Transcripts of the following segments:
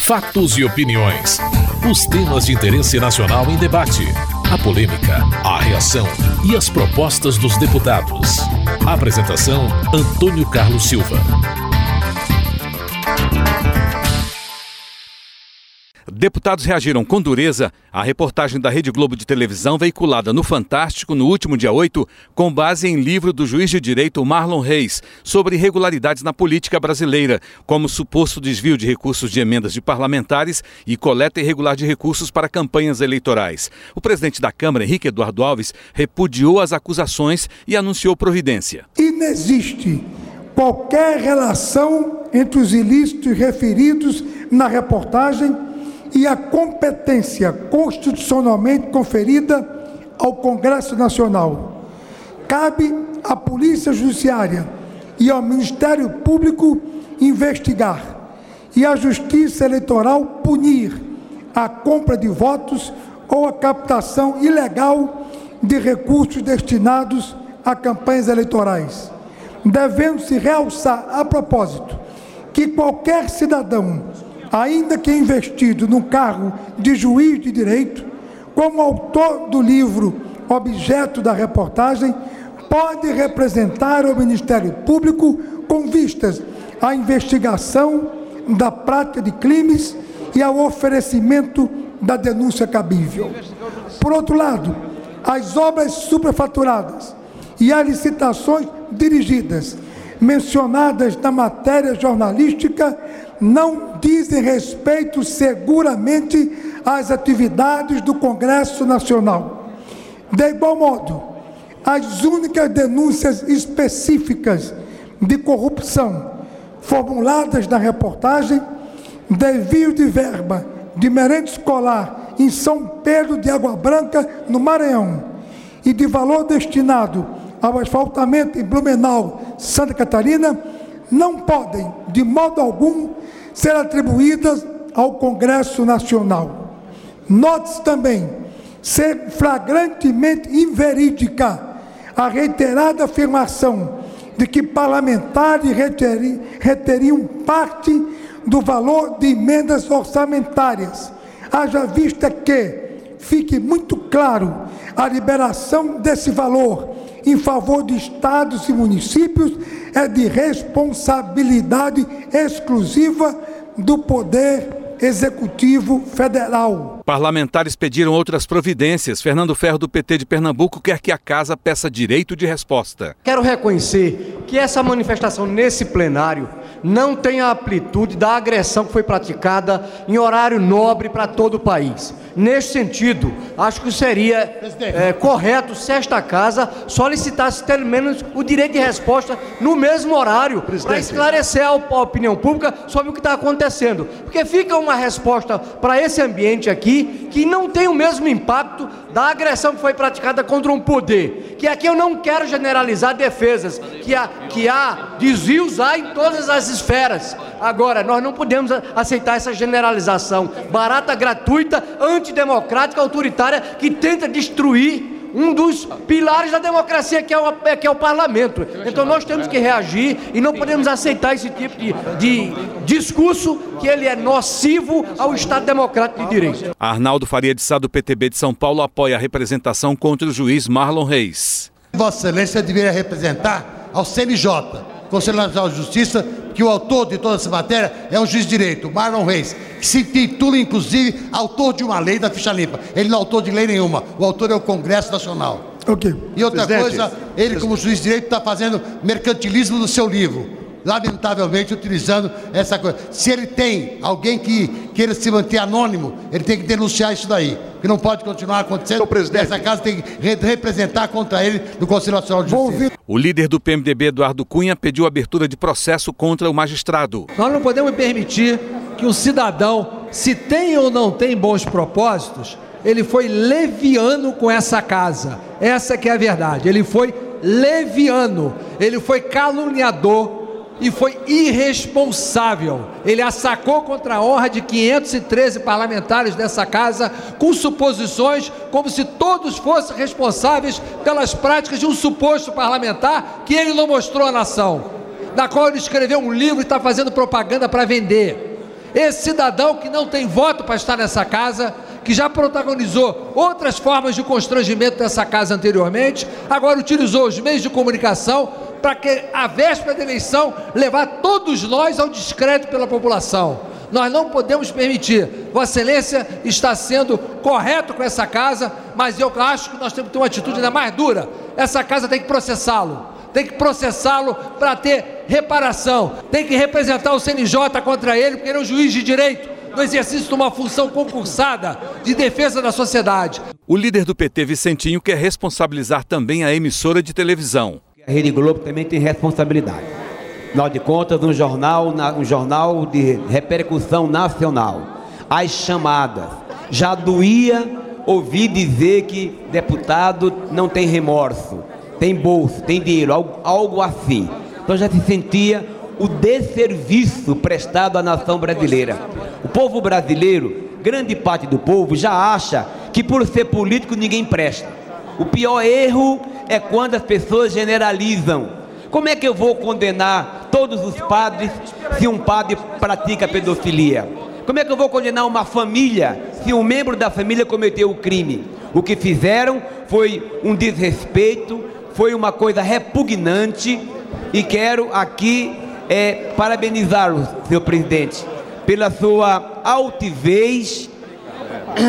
Fatos e opiniões. Os temas de interesse nacional em debate. A polêmica, a reação e as propostas dos deputados. Apresentação: Antônio Carlos Silva. Deputados reagiram com dureza à reportagem da Rede Globo de televisão veiculada no Fantástico no último dia 8, com base em livro do juiz de direito Marlon Reis sobre irregularidades na política brasileira, como suposto desvio de recursos de emendas de parlamentares e coleta irregular de recursos para campanhas eleitorais. O presidente da Câmara, Henrique Eduardo Alves, repudiou as acusações e anunciou providência. Inexiste qualquer relação entre os ilícitos referidos na reportagem e a competência constitucionalmente conferida ao Congresso Nacional. Cabe à Polícia Judiciária e ao Ministério Público investigar e à Justiça Eleitoral punir a compra de votos ou a captação ilegal de recursos destinados a campanhas eleitorais. Devendo-se realçar a propósito que qualquer cidadão ainda que investido no cargo de juiz de direito, como autor do livro objeto da reportagem, pode representar o Ministério Público com vistas à investigação da prática de crimes e ao oferecimento da denúncia cabível. Por outro lado, as obras superfaturadas e as licitações dirigidas mencionadas na matéria jornalística não dizem respeito seguramente às atividades do Congresso Nacional. De igual modo, as únicas denúncias específicas de corrupção formuladas na reportagem, desvio de verba de merenda escolar em São Pedro de Água Branca, no Maranhão, e de valor destinado ao asfaltamento em Blumenau, Santa Catarina, não podem, de modo algum, ser atribuídas ao Congresso Nacional. Note-se também ser flagrantemente inverídica a reiterada afirmação de que parlamentares reteriam parte do valor de emendas orçamentárias, haja vista que fique muito claro a liberação desse valor em favor de estados e municípios é de responsabilidade exclusiva do Poder Executivo Federal. Parlamentares pediram outras providências. Fernando Ferro, do PT de Pernambuco, quer que a casa peça direito de resposta. Quero reconhecer que essa manifestação nesse plenário não tem a amplitude da agressão que foi praticada em horário nobre para todo o país. Neste sentido, acho que seria é, correto se esta casa solicitasse pelo menos o direito de resposta no mesmo horário, para esclarecer a opinião pública sobre o que está acontecendo. Porque fica uma resposta para esse ambiente aqui que não tem o mesmo impacto da agressão que foi praticada contra um poder. Que aqui eu não quero generalizar defesas, que há, que há desvios há em todas as esferas. Agora, nós não podemos aceitar essa generalização barata, gratuita, antidemocrática, autoritária, que tenta destruir um dos pilares da democracia, que é o, que é o parlamento. Então nós temos que reagir e não podemos aceitar esse tipo de, de discurso que ele é nocivo ao Estado Democrático de Direito. Arnaldo Faria de Sá, do PTB de São Paulo, apoia a representação contra o juiz Marlon Reis. Vossa Excelência deveria representar ao CNJ, Conselho Nacional de Justiça, que o autor de toda essa matéria é um juiz de direito, Marlon Reis, que se titula, inclusive, autor de uma lei da ficha limpa. Ele não é autor de lei nenhuma, o autor é o Congresso Nacional. Ok. E outra Presidente, coisa, ele, como juiz de direito, está fazendo mercantilismo no seu livro lamentavelmente utilizando essa coisa. Se ele tem alguém que queira se manter anônimo, ele tem que denunciar isso daí, que não pode continuar acontecendo. presidente. Essa casa tem que representar contra ele no Conselho Nacional de Justiça. O líder do PMDB, Eduardo Cunha, pediu abertura de processo contra o magistrado. Nós não podemos permitir que um cidadão, se tem ou não tem bons propósitos, ele foi leviano com essa casa. Essa que é a verdade. Ele foi leviano, ele foi caluniador, e foi irresponsável. Ele assacou contra a honra de 513 parlamentares dessa casa com suposições como se todos fossem responsáveis pelas práticas de um suposto parlamentar que ele não mostrou à nação, na qual ele escreveu um livro e está fazendo propaganda para vender. Esse cidadão que não tem voto para estar nessa casa, que já protagonizou outras formas de constrangimento dessa casa anteriormente, agora utilizou os meios de comunicação para que, a véspera da eleição, levar todos nós ao descrédito pela população. Nós não podemos permitir. Vossa Excelência está sendo correto com essa casa, mas eu acho que nós temos que ter uma atitude ainda mais dura. Essa casa tem que processá-lo. Tem que processá-lo para ter reparação. Tem que representar o CNJ contra ele, porque ele é um juiz de direito no exercício de uma função concursada de defesa da sociedade. O líder do PT, Vicentinho, quer responsabilizar também a emissora de televisão. A Rede Globo também tem responsabilidade. Afinal de contas, um jornal, um jornal de repercussão nacional. As chamadas. Já doía ouvir dizer que deputado não tem remorso, tem bolso, tem dinheiro, algo, algo assim. Então já se sentia o desserviço prestado à nação brasileira. O povo brasileiro, grande parte do povo, já acha que por ser político ninguém presta. O pior erro é quando as pessoas generalizam. Como é que eu vou condenar todos os padres se um padre pratica pedofilia? Como é que eu vou condenar uma família se um membro da família cometeu o crime? O que fizeram foi um desrespeito, foi uma coisa repugnante e quero aqui é, parabenizá-lo, senhor presidente, pela sua altivez,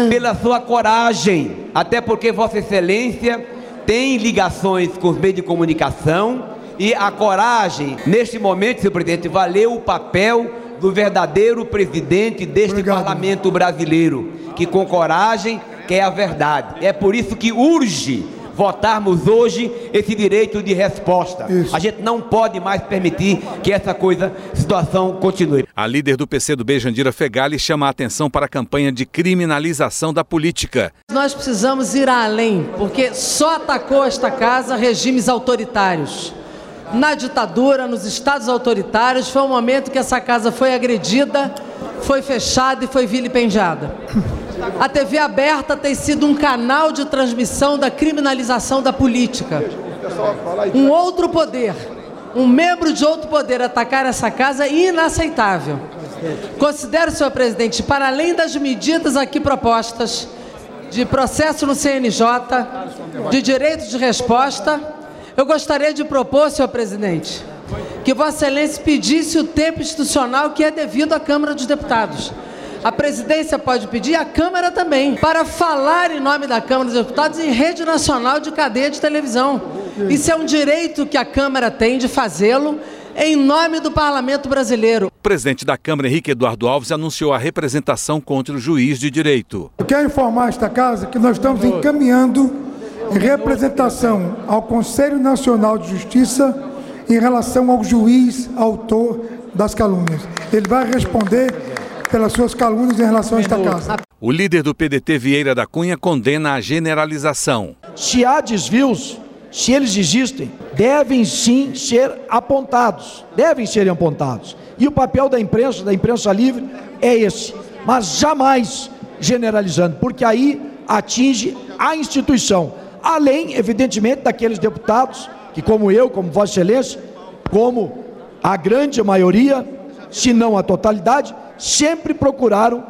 pela sua coragem, até porque Vossa Excelência tem ligações com os meios de comunicação e a coragem, neste momento, senhor presidente, valeu o papel do verdadeiro presidente deste Obrigado. parlamento brasileiro, que com coragem quer a verdade. É por isso que urge votarmos hoje esse direito de resposta. Isso. A gente não pode mais permitir que essa coisa, situação continue. A líder do PC do B, Jandira Fegali, chama a atenção para a campanha de criminalização da política. Nós precisamos ir além, porque só atacou esta casa regimes autoritários. Na ditadura, nos estados autoritários, foi um momento que essa casa foi agredida, foi fechada e foi vilipendiada. A TV aberta tem sido um canal de transmissão da criminalização da política. Um outro poder, um membro de outro poder atacar essa casa é inaceitável. Considero, senhor presidente, para além das medidas aqui propostas, de processo no CNJ, de direito de resposta, eu gostaria de propor, senhor presidente, que Vossa Excelência pedisse o tempo institucional que é devido à Câmara dos Deputados. A presidência pode pedir, a Câmara também, para falar em nome da Câmara dos Deputados em rede nacional de cadeia de televisão. Isso é um direito que a Câmara tem de fazê-lo em nome do parlamento brasileiro. O presidente da Câmara, Henrique Eduardo Alves, anunciou a representação contra o juiz de direito. Eu quero informar esta casa que nós estamos encaminhando representação ao Conselho Nacional de Justiça em relação ao juiz autor das calúnias. Ele vai responder pelas suas calúnias em relação a esta casa. O líder do PDT, Vieira da Cunha, condena a generalização. Se há desvios, se eles existem, devem sim ser apontados. Devem ser apontados. E o papel da imprensa, da imprensa livre, é esse. Mas jamais generalizando, porque aí atinge a instituição. Além, evidentemente, daqueles deputados que, como eu, como Vossa Excelência, como a grande maioria, se não a totalidade, sempre procuraram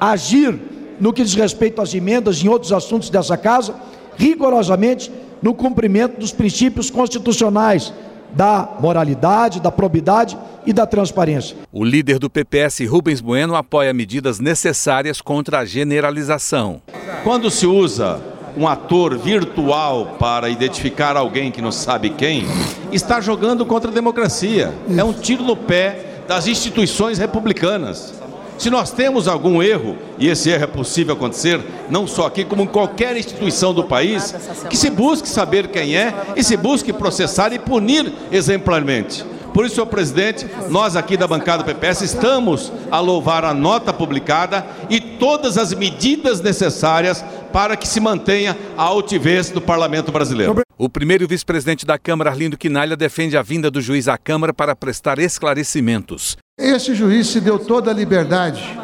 agir no que diz respeito às emendas em outros assuntos dessa casa, rigorosamente no cumprimento dos princípios constitucionais da moralidade, da probidade e da transparência. O líder do PPS, Rubens Bueno, apoia medidas necessárias contra a generalização. Quando se usa um ator virtual para identificar alguém que não sabe quem, está jogando contra a democracia. É um tiro no pé das instituições republicanas. Se nós temos algum erro, e esse erro é possível acontecer, não só aqui, como em qualquer instituição do país, que se busque saber quem é e se busque processar e punir exemplarmente. Por isso, senhor presidente, nós aqui da bancada do PPS estamos a louvar a nota publicada e todas as medidas necessárias para que se mantenha a altivez do parlamento brasileiro. O primeiro vice-presidente da Câmara, Arlindo Quinalha, defende a vinda do juiz à Câmara para prestar esclarecimentos. Esse juiz se deu toda a liberdade,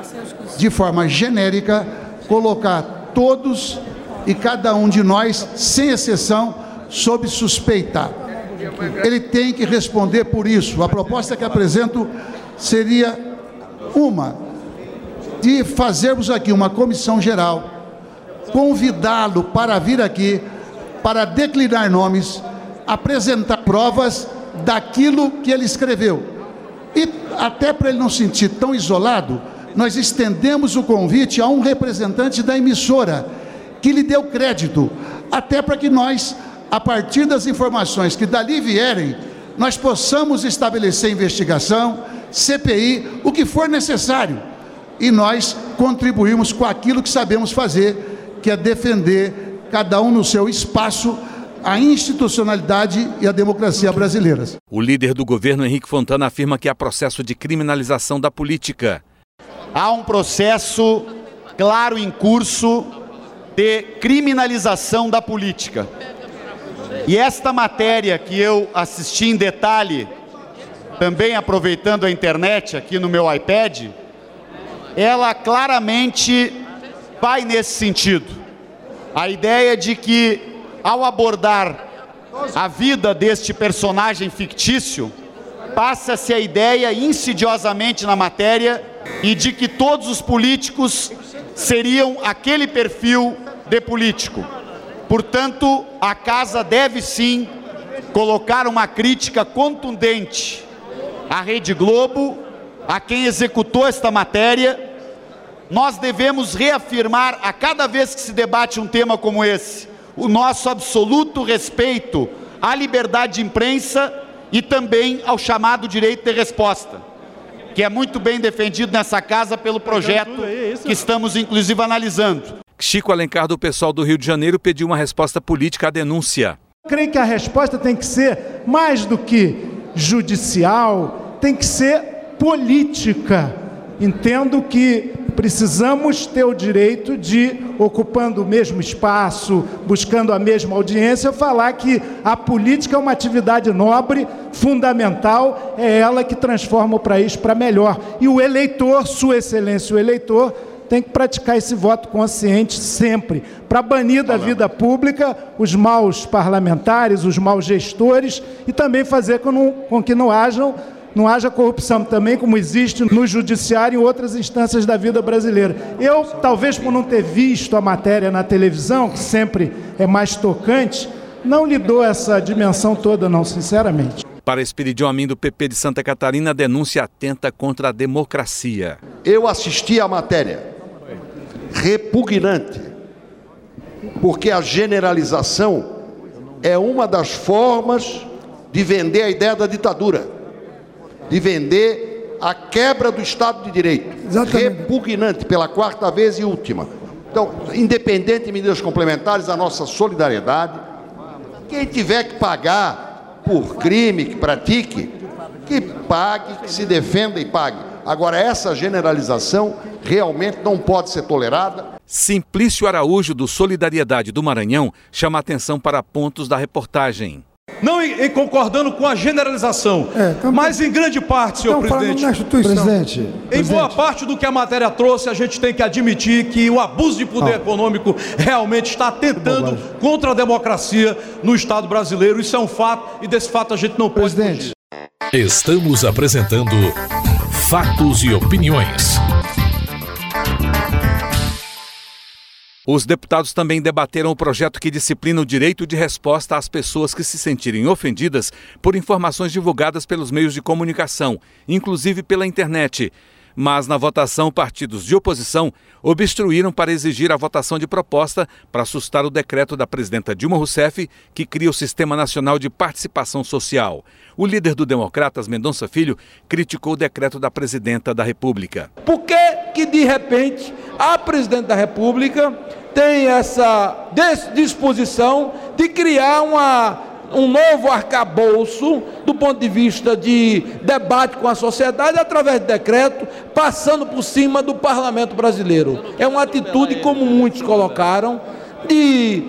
de forma genérica, colocar todos e cada um de nós, sem exceção, sob suspeita. Ele tem que responder por isso. A proposta que apresento seria Uma, de fazermos aqui uma comissão geral, convidá-lo para vir aqui, para declinar nomes, apresentar provas daquilo que ele escreveu. E até para ele não se sentir tão isolado, nós estendemos o convite a um representante da emissora que lhe deu crédito, até para que nós, a partir das informações que dali vierem, nós possamos estabelecer investigação, CPI, o que for necessário, e nós contribuirmos com aquilo que sabemos fazer, que é defender cada um no seu espaço a institucionalidade e a democracia brasileiras. O líder do governo, Henrique Fontana, afirma que há processo de criminalização da política. Há um processo claro em curso de criminalização da política. E esta matéria que eu assisti em detalhe, também aproveitando a internet aqui no meu iPad, ela claramente vai nesse sentido. A ideia de que, ao abordar a vida deste personagem fictício, passa-se a ideia insidiosamente na matéria e de que todos os políticos seriam aquele perfil de político. Portanto, a casa deve sim colocar uma crítica contundente à Rede Globo, a quem executou esta matéria. Nós devemos reafirmar a cada vez que se debate um tema como esse, o nosso absoluto respeito à liberdade de imprensa e também ao chamado direito de resposta, que é muito bem defendido nessa casa pelo projeto que estamos inclusive analisando. Chico Alencar, do pessoal do Rio de Janeiro, pediu uma resposta política à denúncia. Creio que a resposta tem que ser mais do que judicial, tem que ser política. Entendo que precisamos ter o direito de, ocupando o mesmo espaço, buscando a mesma audiência, falar que a política é uma atividade nobre, fundamental, é ela que transforma o país para melhor. E o eleitor, Sua Excelência, o eleitor, tem que praticar esse voto consciente sempre, para banir da vida pública os maus parlamentares, os maus gestores e também fazer com, com que não hajam não haja corrupção também, como existe no judiciário e em outras instâncias da vida brasileira. Eu, talvez por não ter visto a matéria na televisão, que sempre é mais tocante, não lhe dou essa dimensão toda, não, sinceramente. Para Espiridião Amin do PP de Santa Catarina, denúncia atenta contra a democracia. Eu assisti à matéria repugnante, porque a generalização é uma das formas de vender a ideia da ditadura, de vender a quebra do Estado de Direito. Exatamente. Repugnante pela quarta vez e última. Então, independente de medidas complementares, a nossa solidariedade. Quem tiver que pagar por crime que pratique, que pague, que se defenda e pague. Agora, essa generalização realmente não pode ser tolerada. Simplício Araújo, do Solidariedade do Maranhão, chama atenção para pontos da reportagem. Não em, em concordando com a generalização, é, mas em grande parte, senhor presidente, presidente, em presidente. boa parte do que a matéria trouxe, a gente tem que admitir que o abuso de poder econômico realmente está tentando contra a democracia no Estado brasileiro. Isso é um fato e desse fato a gente não pode presidente. Fugir. Estamos apresentando Fatos e Opiniões. Os deputados também debateram o projeto que disciplina o direito de resposta às pessoas que se sentirem ofendidas por informações divulgadas pelos meios de comunicação, inclusive pela internet. Mas na votação, partidos de oposição obstruíram para exigir a votação de proposta para assustar o decreto da presidenta Dilma Rousseff, que cria o Sistema Nacional de Participação Social. O líder do Democratas, Mendonça Filho, criticou o decreto da presidenta da República. Por que, que de repente, a presidente da República tem essa disposição de criar uma, um novo arcabouço do ponto de vista de debate com a sociedade através de decreto, passando por cima do parlamento brasileiro. É uma atitude, como muitos colocaram, de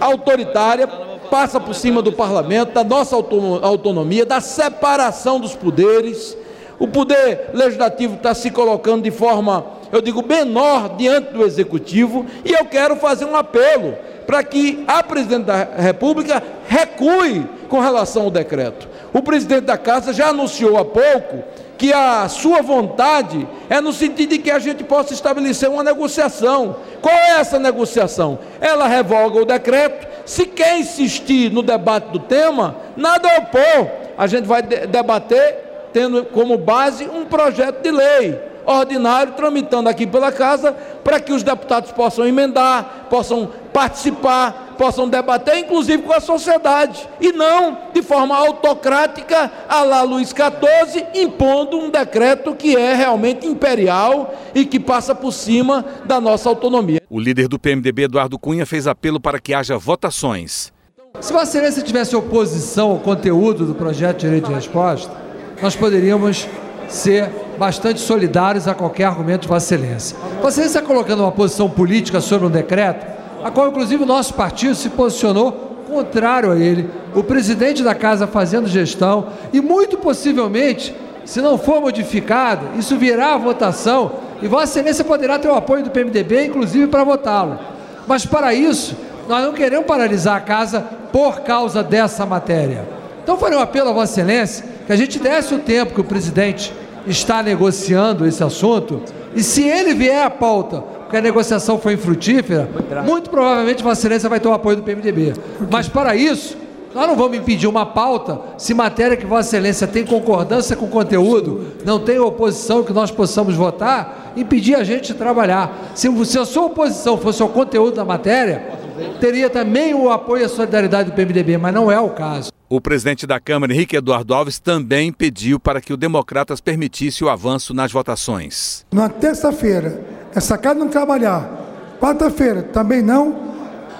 autoritária passa por cima do parlamento, da nossa autonomia, da separação dos poderes. O poder legislativo está se colocando de forma, eu digo, menor diante do executivo, e eu quero fazer um apelo para que a presidente da República recue com relação ao decreto. O presidente da Casa já anunciou há pouco que a sua vontade é no sentido de que a gente possa estabelecer uma negociação. Qual é essa negociação? Ela revoga o decreto. Se quer insistir no debate do tema, nada a opor. A gente vai debater tendo como base um projeto de lei ordinário tramitando aqui pela casa para que os deputados possam emendar, possam participar, possam debater, inclusive com a sociedade, e não de forma autocrática, a lá Luiz XIV, impondo um decreto que é realmente imperial e que passa por cima da nossa autonomia. O líder do PMDB, Eduardo Cunha, fez apelo para que haja votações. Se Vossa Excelência tivesse oposição ao conteúdo do projeto de direito de resposta, nós poderíamos ser bastante solidários a qualquer argumento de Vossa Excelência. Excelência está colocando uma posição política sobre um decreto, a qual inclusive o nosso partido se posicionou contrário a ele, o presidente da casa fazendo gestão e muito possivelmente, se não for modificado, isso virá à votação e Vossa Excelência poderá ter o apoio do PMDB, inclusive para votá-lo. Mas para isso, nós não queremos paralisar a casa por causa dessa matéria. Então farei um apelo a Vossa Excelência que a gente desse o tempo que o presidente está negociando esse assunto, e se ele vier à pauta, porque a negociação foi infrutífera, muito provavelmente Vossa Excelência vai ter o apoio do PMDB. Mas para isso, nós não vamos impedir uma pauta se matéria que Vossa Excelência tem concordância com o conteúdo, não tem oposição que nós possamos votar, impedir a gente de trabalhar. Se, se a sua oposição fosse ao conteúdo da matéria, teria também o apoio e a solidariedade do PMDB, mas não é o caso. O presidente da Câmara, Henrique Eduardo Alves, também pediu para que o Democratas permitisse o avanço nas votações. Na terça-feira, essa casa não trabalhar, quarta-feira também não,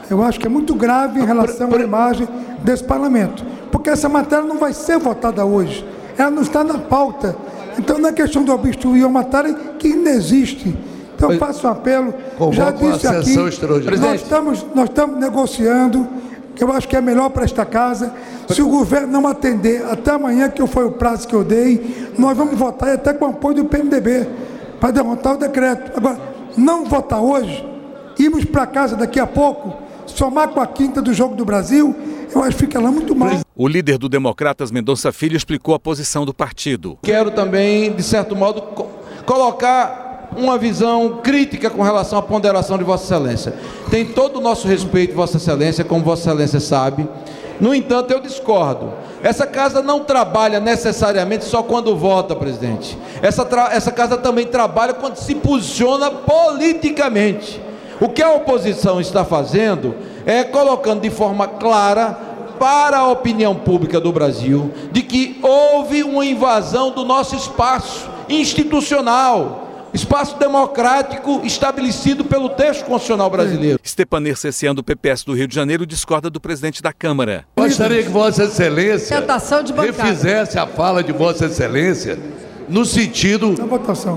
eu acho que é muito grave em relação à imagem desse parlamento, porque essa matéria não vai ser votada hoje, ela não está na pauta. Então não é questão de obstruir uma matéria que ainda existe. Então faço um apelo, já disse aqui, nós estamos, nós estamos negociando, eu acho que é melhor para esta casa. Se o governo não atender até amanhã, que foi o prazo que eu dei, nós vamos votar e até com o apoio do PMDB para derrotar o decreto. Agora, não votar hoje, irmos para casa daqui a pouco, somar com a quinta do Jogo do Brasil, eu acho que fica lá muito mal. O líder do Democratas, Mendonça Filho, explicou a posição do partido. Quero também, de certo modo, co colocar uma visão crítica com relação à ponderação de Vossa Excelência. Tem todo o nosso respeito, Vossa Excelência, como Vossa Excelência sabe. No entanto, eu discordo. Essa casa não trabalha necessariamente só quando vota, presidente. Essa, essa casa também trabalha quando se posiciona politicamente. O que a oposição está fazendo é colocando de forma clara para a opinião pública do Brasil de que houve uma invasão do nosso espaço institucional espaço democrático estabelecido pelo texto constitucional brasileiro. Stepanir Cessiano, do PPS do Rio de Janeiro, discorda do presidente da Câmara. Gostaria que Vossa Excelência refizesse a fala de Vossa Excelência no sentido,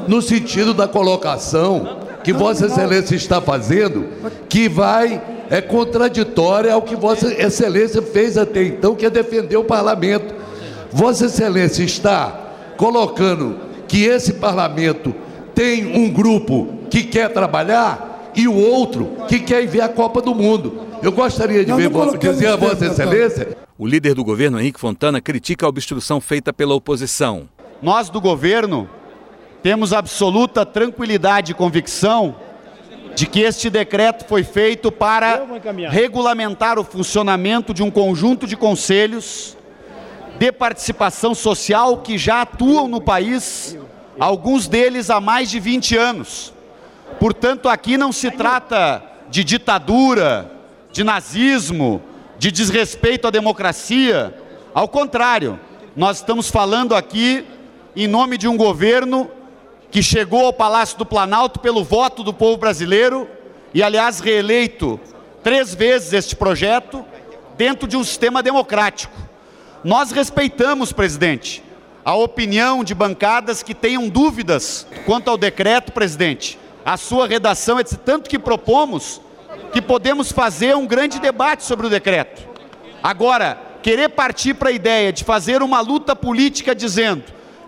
no sentido da colocação que Vossa Excelência está fazendo, que vai é contraditória ao que Vossa Excelência fez até então, que é defender o parlamento. Vossa Excelência está colocando que esse parlamento tem um grupo que quer trabalhar e o outro que quer ver a Copa do Mundo. Eu gostaria de ver, dizer a Vossa Excelência. O líder do governo, Henrique Fontana, critica a obstrução feita pela oposição. Nós do governo temos absoluta tranquilidade e convicção de que este decreto foi feito para regulamentar o funcionamento de um conjunto de conselhos de participação social que já atuam no país alguns deles há mais de 20 anos. Portanto, aqui não se trata de ditadura, de nazismo, de desrespeito à democracia. Ao contrário, nós estamos falando aqui em nome de um governo que chegou ao Palácio do Planalto pelo voto do povo brasileiro e, aliás, reeleito três vezes este projeto dentro de um sistema democrático. Nós respeitamos, presidente, a opinião de bancadas que tenham dúvidas quanto ao decreto, presidente. A sua redação é tanto que propomos que podemos fazer um grande debate sobre o decreto. Agora, querer partir para a ideia de fazer uma luta política dizendo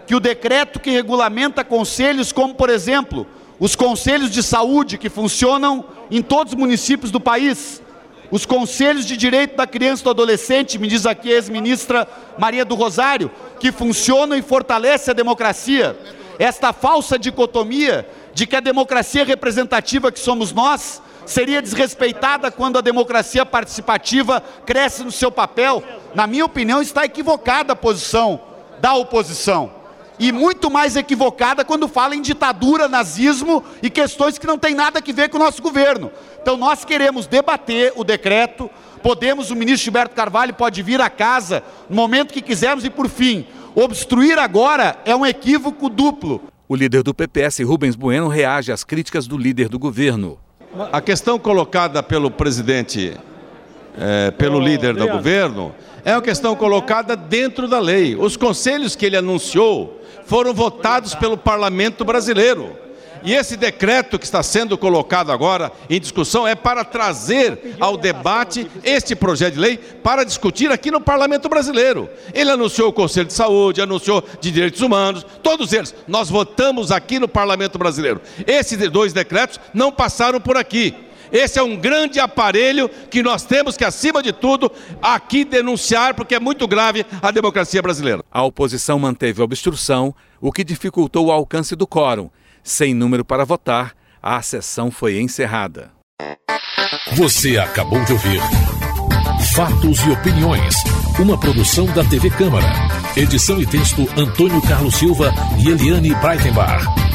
que o decreto que regulamenta conselhos, como por exemplo, os conselhos de saúde que funcionam em todos os municípios do país, Os conselhos de direito da criança e do adolescente, me diz aqui a ex-ministra Maria do Rosário, que funcionam e fortalecem a democracia. Esta falsa dicotomia de que a democracia representativa que somos nós seria desrespeitada quando a democracia participativa cresce no seu papel, na minha opinião, está equivocada a posição da oposição. E muito mais equivocada quando fala em ditadura, nazismo e questões que não têm nada a ver com o nosso governo. Então nós queremos debater o decreto, podemos, o ministro Gilberto Carvalho pode vir à casa no momento que quisermos e por fim, obstruir agora é um equívoco duplo. O líder do PPS, Rubens Bueno, reage às críticas do líder do governo. A questão colocada pelo presidente, é, pelo líder do governo, é uma questão colocada dentro da lei. Os conselhos que ele anunciou foram votados pelo parlamento brasileiro. E esse decreto que está sendo colocado agora em discussão é para trazer ao debate este projeto de lei para discutir aqui no Parlamento Brasileiro. Ele anunciou o Conselho de Saúde, anunciou de Direitos Humanos, todos eles. Nós votamos aqui no Parlamento Brasileiro. Esses dois decretos não passaram por aqui. Esse é um grande aparelho que nós temos que, acima de tudo, aqui denunciar, porque é muito grave a democracia brasileira. A oposição manteve a obstrução, o que dificultou o alcance do quórum sem número para votar, a sessão foi encerrada. Você acabou de ouvir Fatos e Opiniões, uma produção da TV Câmara. Edição e texto Antônio Carlos Silva e Eliane Breitenbach.